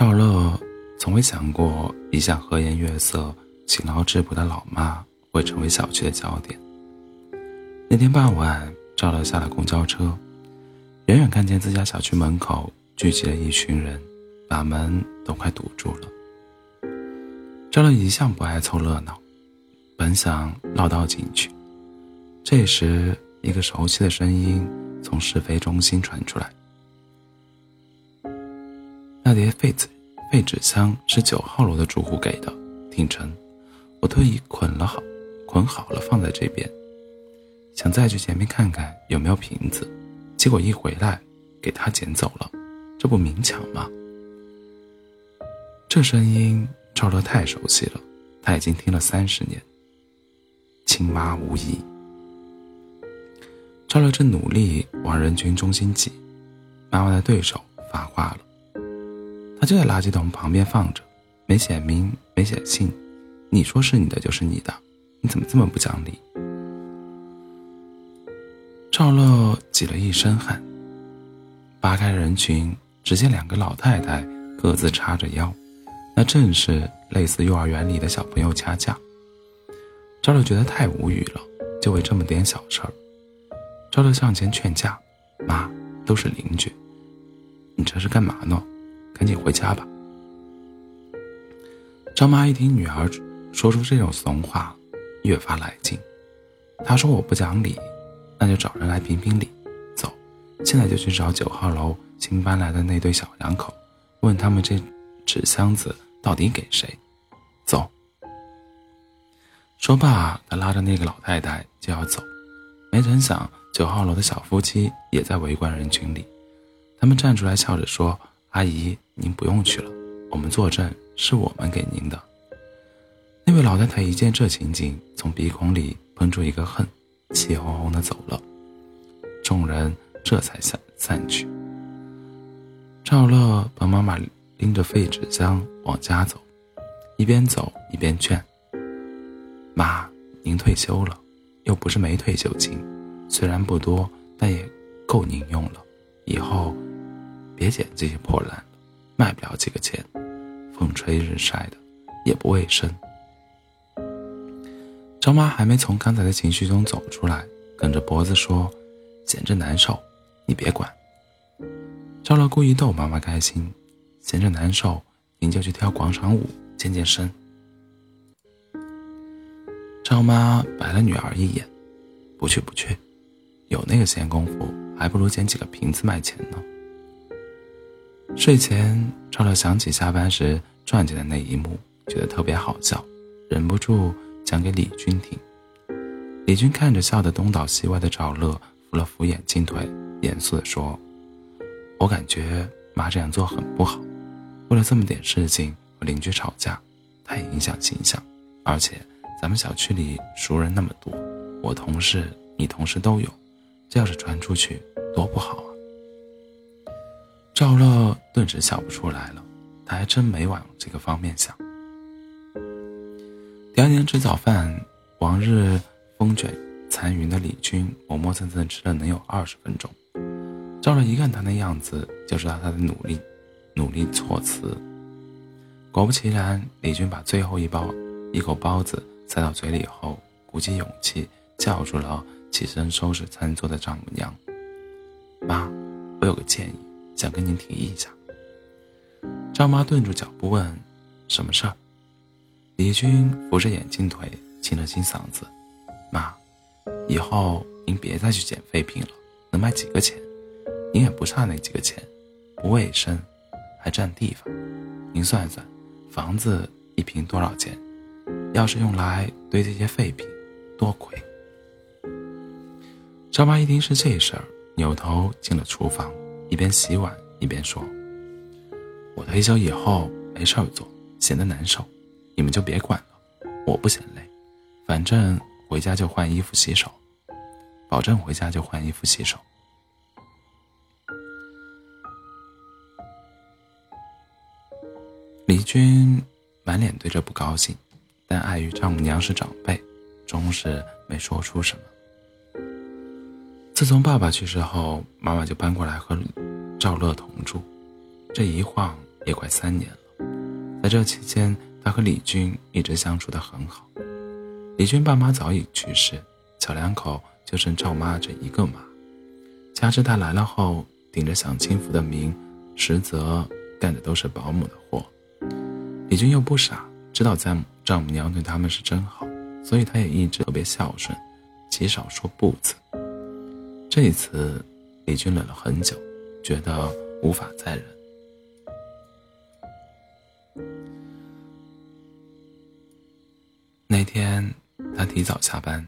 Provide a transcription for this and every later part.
赵乐从未想过，一向和颜悦色、勤劳质朴的老妈会成为小区的焦点。那天傍晚，赵乐下了公交车，远远看见自家小区门口聚集了一群人，把门都快堵住了。赵乐一向不爱凑热闹，本想绕道进去，这时一个熟悉的声音从是非中心传出来。那叠废纸废纸箱是九号楼的住户给的，挺沉，我特意捆了好，捆好了放在这边，想再去前面看看有没有瓶子，结果一回来给他捡走了，这不明抢吗？这声音赵乐太熟悉了，他已经听了三十年。亲妈无疑。赵乐正努力往人群中心挤，妈妈的对手发话了。他就在垃圾桶旁边放着，没写名，没写姓，你说是你的就是你的，你怎么这么不讲理？赵乐挤了一身汗，扒开人群，只见两个老太太各自叉着腰，那正是类似幼儿园里的小朋友掐架。赵乐觉得太无语了，就为这么点小事儿。赵乐上前劝架：“妈，都是邻居，你这是干嘛呢？”赶紧回家吧。张妈一听女儿说出这种怂话，越发来劲。她说：“我不讲理，那就找人来评评理。走，现在就去找九号楼新搬来的那对小两口，问他们这纸箱子到底给谁。走。”说罢，他拉着那个老太太就要走，没成想九号楼的小夫妻也在围观人群里，他们站出来笑着说。阿姨，您不用去了，我们作证是我们给您的。那位老太太一见这情景，从鼻孔里喷出一个恨，气哄哄的走了。众人这才散散去。赵乐帮妈妈拎着废纸箱往家走，一边走一边劝：“妈，您退休了，又不是没退休金，虽然不多，但也够您用了。以后……”别捡这些破烂，卖不了几个钱，风吹日晒的，也不卫生。张妈还没从刚才的情绪中走出来，梗着脖子说：“闲着难受，你别管。”赵乐故意逗妈妈开心：“闲着难受，您就去跳广场舞，健健身。”张妈白了女儿一眼：“不去不去，有那个闲工夫，还不如捡几个瓶子卖钱呢。”睡前，赵乐想起下班时撞见的那一幕，觉得特别好笑，忍不住讲给李军听。李军看着笑得东倒西歪的赵乐，扶了扶眼镜腿，严肃地说：“我感觉妈这样做很不好，为了这么点事情和邻居吵架，太影响形象。而且咱们小区里熟人那么多，我同事、你同事都有，这要是传出去，多不好啊！”赵乐顿时笑不出来了，他还真没往这个方面想。第二天吃早饭，往日风卷残云的李军磨磨蹭蹭吃了能有二十分钟。赵乐一看他那样子，就知道他的努力，努力措辞。果不其然，李军把最后一包一口包子塞到嘴里后，鼓起勇气叫住了起身收拾餐桌的丈母娘：“妈，我有个建议。”想跟您提议一下。张妈顿住脚步问：“什么事儿？”李军扶着眼镜腿，清了清嗓子：“妈，以后您别再去捡废品了，能卖几个钱？您也不差那几个钱，不卫生，还占地方。您算算，房子一平多少钱？要是用来堆这些废品，多亏。”张妈一听是这事儿，扭头进了厨房。一边洗碗一边说：“我退休以后没事儿做，闲得难受，你们就别管了。我不嫌累，反正回家就换衣服洗手，保证回家就换衣服洗手。”李军满脸堆着不高兴，但碍于丈母娘是长辈，终是没说出什么。自从爸爸去世后，妈妈就搬过来和赵乐同住。这一晃也快三年了。在这期间，他和李军一直相处得很好。李军爸妈早已去世，小两口就剩赵妈这一个妈。加之他来了后，顶着享清福的名，实则干的都是保姆的活。李军又不傻，知道丈丈母娘对他们是真好，所以他也一直特别孝顺，极少说不字。这一次，李军忍了很久，觉得无法再忍。那天，他提早下班，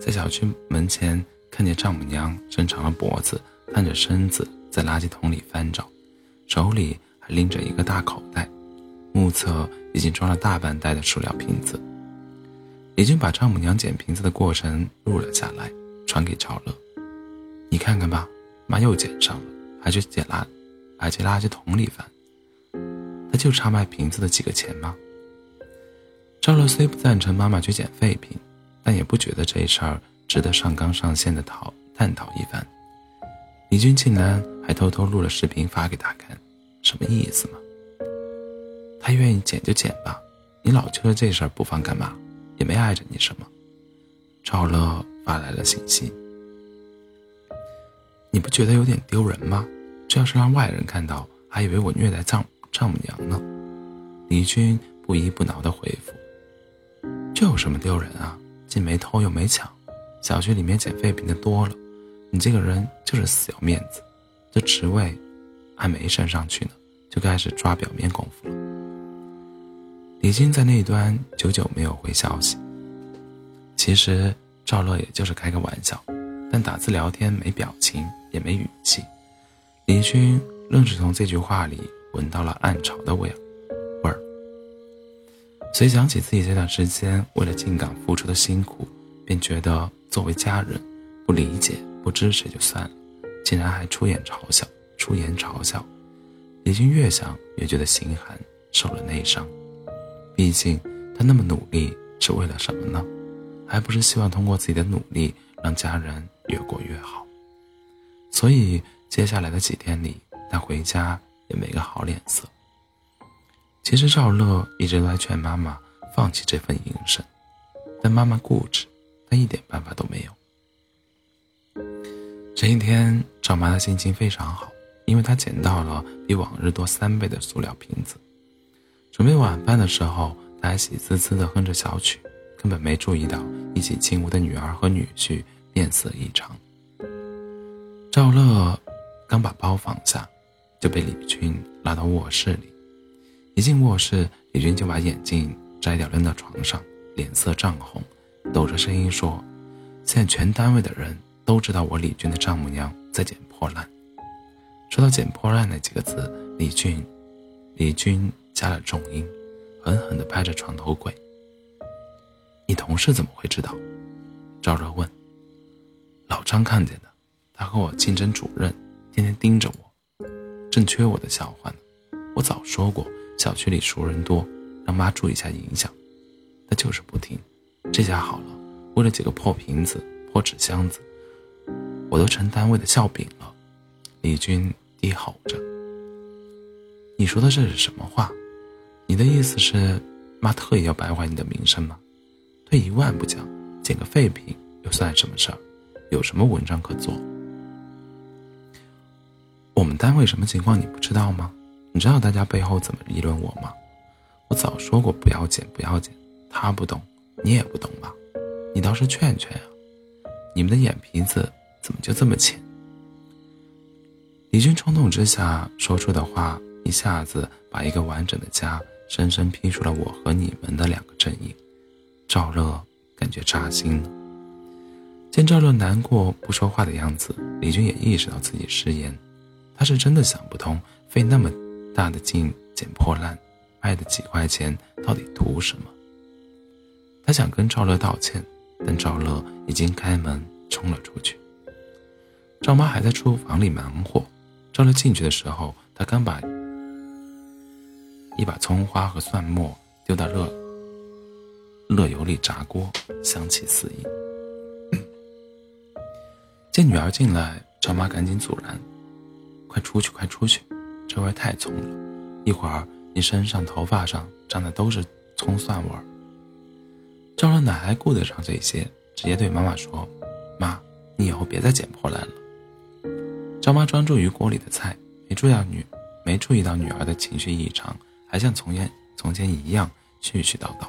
在小区门前看见丈母娘伸长了脖子，探着身子在垃圾桶里翻找，手里还拎着一个大口袋，目测已经装了大半袋的塑料瓶子。李军把丈母娘捡瓶子的过程录了下来，传给赵乐：“你看看吧，妈又捡上了，还去捡垃，还去垃圾桶里翻。他就差卖瓶子的几个钱吗？”赵乐虽不赞成妈妈去捡废品，但也不觉得这事儿值得上纲上线的讨探讨一番。李军竟然还偷偷录了视频发给他看，什么意思嘛？他愿意捡就捡吧，你老揪着这事儿不放干嘛？也没碍着你什么。赵乐发来了信息，你不觉得有点丢人吗？这要是让外人看到，还以为我虐待丈丈母娘呢。李军不依不挠的回复。这有什么丢人啊？既没偷又没抢，小区里面捡废品的多了，你这个人就是死要面子，这职位还没升上去呢，就开始抓表面功夫了。李晶在那一端久久没有回消息。其实赵乐也就是开个玩笑，但打字聊天没表情也没语气，李军愣是从这句话里闻到了暗潮的味儿味儿。随想起自己这段时间为了进港付出的辛苦，便觉得作为家人，不理解、不支持就算了，竟然还出言嘲笑，出言嘲笑，李军越想越觉得心寒，受了内伤。毕竟他那么努力是为了什么呢？还不是希望通过自己的努力让家人越过越好。所以接下来的几天里，他回家也没个好脸色。其实赵乐一直都在劝妈妈放弃这份营生，但妈妈固执，他一点办法都没有。这一天，赵妈的心情非常好，因为她捡到了比往日多三倍的塑料瓶子。准备晚饭的时候，她还喜滋滋地哼着小曲，根本没注意到一起进屋的女儿和女婿面色异常。赵乐刚把包放下，就被李军拉到卧室里。一进卧室，李军就把眼镜摘掉扔到床上，脸色涨红，抖着声音说：“现在全单位的人都知道我李军的丈母娘在捡破烂。”说到“捡破烂”那几个字，李俊，李军加了重音，狠狠地拍着床头柜。“你同事怎么会知道？”赵乐问。“老张看见的，他和我竞争主任，天天盯着我，正缺我的笑话呢。我早说过。”小区里熟人多，让妈注意一下影响，他就是不听。这下好了，为了几个破瓶子、破纸箱子，我都成单位的笑柄了。李军低吼着：“你说的这是什么话？你的意思是，妈特意要败坏你的名声吗？退一万步讲，捡个废品又算什么事儿？有什么文章可做？我们单位什么情况你不知道吗？”你知道大家背后怎么议论我吗？我早说过不要紧，不要紧。他不懂，你也不懂吧？你倒是劝劝呀！你们的眼皮子怎么就这么浅？李军冲动之下说出的话，一下子把一个完整的家深深劈出了我和你们的两个阵营。赵乐感觉扎心了。见赵乐难过不说话的样子，李军也意识到自己失言。他是真的想不通，费那么。大的劲捡破烂，卖的几块钱到底图什么？他想跟赵乐道歉，但赵乐已经开门冲了出去。赵妈还在厨房里忙活。赵乐进去的时候，他刚把一把葱花和蒜末丢到热热油里炸锅，香气四溢。见女儿进来，赵妈赶紧阻拦：“快出去，快出去！”这味太冲了，一会儿你身上、头发上长的都是葱蒜味儿。赵老奶还顾得上这些，直接对妈妈说：“妈，你以后别再捡破烂了。”赵妈专注于锅里的菜，没注意到女没注意到女儿的情绪异常，还像从前从前一样絮絮叨叨：“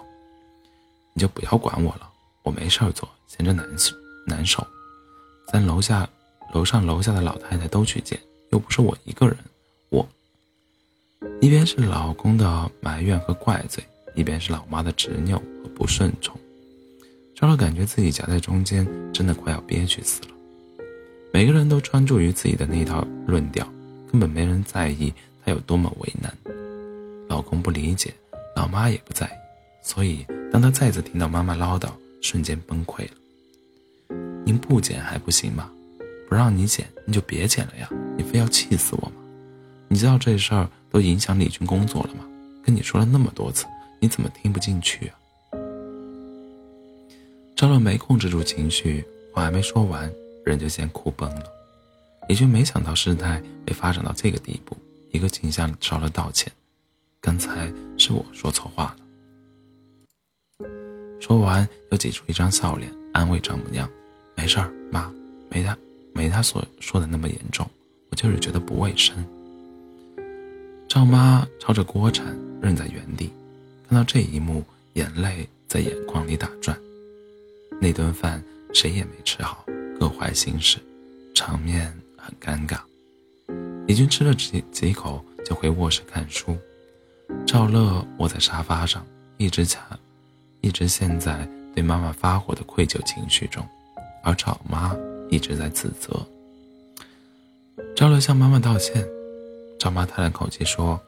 你就不要管我了，我没事儿做，闲着难受难受。咱楼下、楼上、楼下的老太太都去捡，又不是我一个人。”我一边是老公的埋怨和怪罪。一边是老妈的执拗和不顺从，赵乐感觉自己夹在中间，真的快要憋屈死了。每个人都专注于自己的那套论调，根本没人在意他有多么为难。老公不理解，老妈也不在意，所以当他再次听到妈妈唠叨，瞬间崩溃了。您不捡还不行吗？不让你捡，你就别捡了呀！你非要气死我吗？你知道这事儿都影响李军工作了吗？跟你说了那么多次。你怎么听不进去啊？赵乐没控制住情绪，话还没说完，人就先哭崩了。李军没想到事态会发展到这个地步，一个劲向赵乐道歉：“刚才是我说错话了。”说完又挤出一张笑脸，安慰丈母娘：“没事儿，妈，没的没他所说的那么严重，我就是觉得不卫生。”赵妈朝着锅铲愣在原地。看到这一幕，眼泪在眼眶里打转。那顿饭谁也没吃好，各怀心事，场面很尴尬。李军吃了几几口，就回卧室看书。赵乐窝在沙发上，一直卡，一直陷在对妈妈发火的愧疚情绪中，而赵妈一直在自责。赵乐向妈妈道歉，赵妈叹了口气说。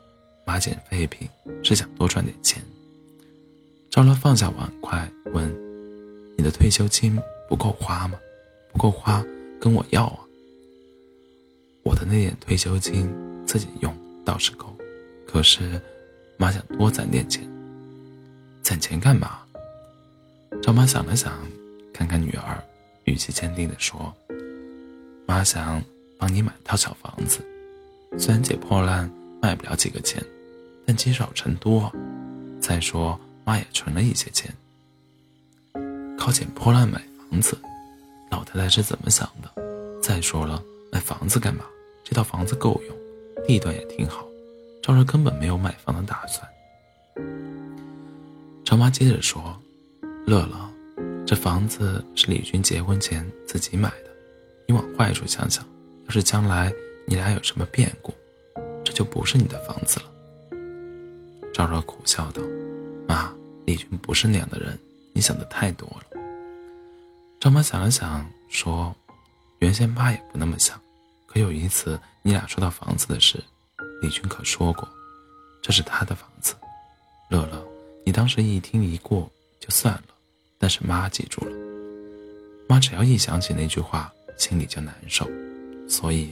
妈捡废品是想多赚点钱。赵乐放下碗筷问：“你的退休金不够花吗？不够花跟我要啊。”我的那点退休金自己用倒是够，可是妈想多攒点钱。攒钱干嘛？赵妈想了想，看看女儿，语气坚定地说：“妈想帮你买套小房子，虽然捡破烂卖不了几个钱。”但积少成多，再说妈也存了一些钱，靠捡破烂买房子，老太太是怎么想的？再说了，买房子干嘛？这套房子够用，地段也挺好，赵乐根本没有买房的打算。赵妈接着说：“乐乐，这房子是李军结婚前自己买的，你往坏处想想，要是将来你俩有什么变故，这就不是你的房子了。”赵乐苦笑道：“妈，李军不是那样的人，你想的太多了。”赵妈想了想说：“原先妈也不那么想，可有一次你俩说到房子的事，李军可说过，这是他的房子。乐乐，你当时一听一过就算了，但是妈记住了。妈只要一想起那句话，心里就难受，所以，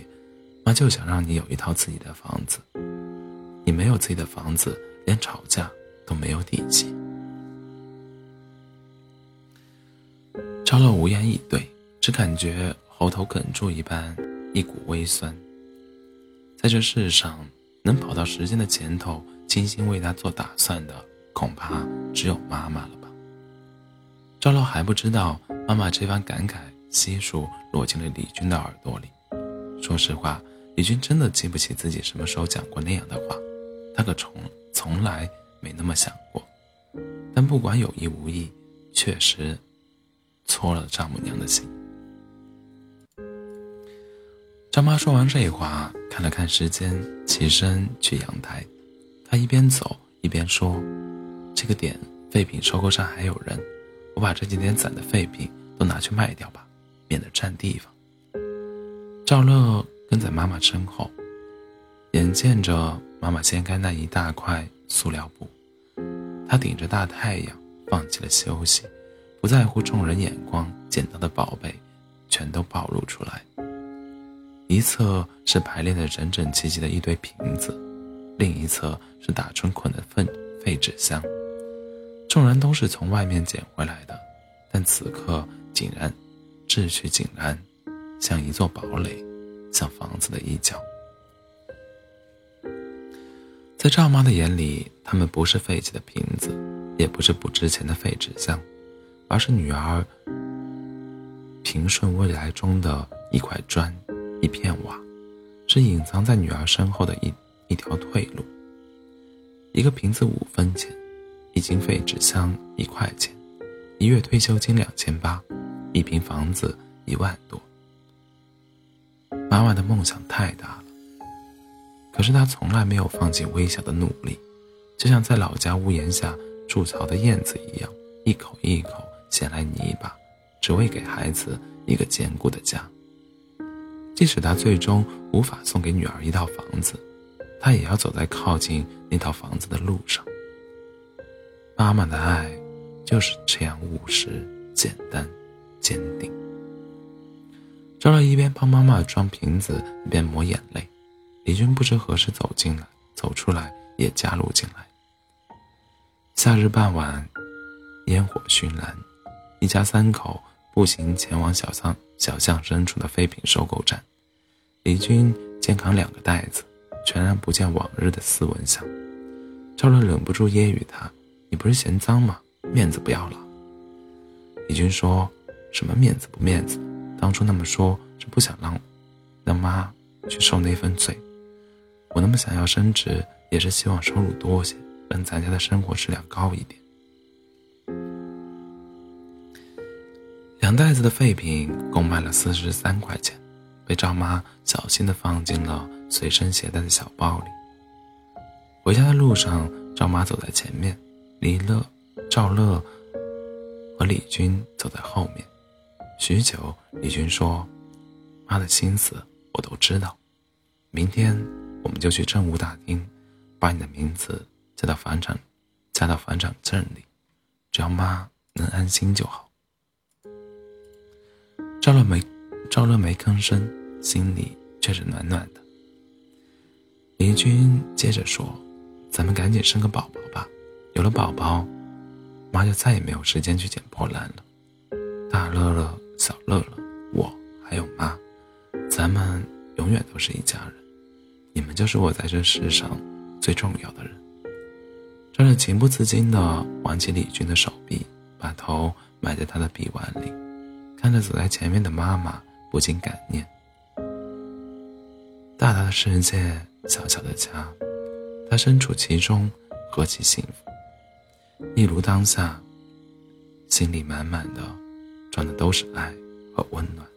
妈就想让你有一套自己的房子。你没有自己的房子。”连吵架都没有底气。赵乐无言以对，只感觉喉头哽住一般，一股微酸。在这世上，能跑到时间的前头，精心为他做打算的，恐怕只有妈妈了。赵乐还不知道，妈妈这番感慨悉数落进了李军的耳朵里。说实话，李军真的记不起自己什么时候讲过那样的话，他可从。从来没那么想过，但不管有意无意，确实戳了丈母娘的心。张妈说完这话，看了看时间，起身去阳台。她一边走一边说：“这个点废品收购站还有人，我把这几天攒的废品都拿去卖掉吧，免得占地方。”赵乐跟在妈妈身后，眼见着。妈妈掀开那一大块塑料布，他顶着大太阳，放弃了休息，不在乎众人眼光，捡到的宝贝全都暴露出来。一侧是排列的整整齐齐的一堆瓶子，另一侧是打春捆的废废纸箱。众人都是从外面捡回来的，但此刻井然，秩序井然，像一座堡垒，像房子的一角。在赵妈的眼里，他们不是废弃的瓶子，也不是不值钱的废纸箱，而是女儿平顺未来中的一块砖、一片瓦，是隐藏在女儿身后的一一条退路。一个瓶子五分钱，一斤废纸箱一块钱，一月退休金两千八，一平房子一万多。妈妈的梦想太大了。可是她从来没有放弃微小的努力，就像在老家屋檐下筑巢的燕子一样，一口一口衔来泥巴，只为给孩子一个坚固的家。即使他最终无法送给女儿一套房子，他也要走在靠近那套房子的路上。妈妈的爱就是这样务实、简单、坚定。赵乐一边帮妈妈装瓶子，一边抹眼泪。李军不知何时走进来，走出来也加入进来。夏日傍晚，烟火熏蓝，一家三口步行前往小巷小巷深处的废品收购站。李军肩扛两个袋子，全然不见往日的斯文相。赵乐忍不住揶揄他：“你不是嫌脏吗？面子不要了。”李军说：“什么面子不面子？当初那么说，是不想让让妈去受那份罪。”我那么想要升职，也是希望收入多些，让咱家的生活质量高一点。两袋子的废品共卖了四十三块钱，被赵妈小心的放进了随身携带的小包里。回家的路上，赵妈走在前面，李乐、赵乐和李军走在后面。许久，李军说：“妈的心思我都知道，明天。”我们就去政务大厅，把你的名字加到房产，加到房产证里，只要妈能安心就好。赵乐没，赵乐没吭声，心里却是暖暖的。李军接着说：“咱们赶紧生个宝宝吧，有了宝宝，妈就再也没有时间去捡破烂了。大乐乐、小乐乐，我还有妈，咱们永远都是一家人。”你们就是我在这世上最重要的人。赵乐情不自禁地挽起李军的手臂，把头埋在他的臂弯里，看着走在前面的妈妈，不禁感念：大大的世界，小小的家，他身处其中，何其幸福！一如当下，心里满满的装的都是爱和温暖。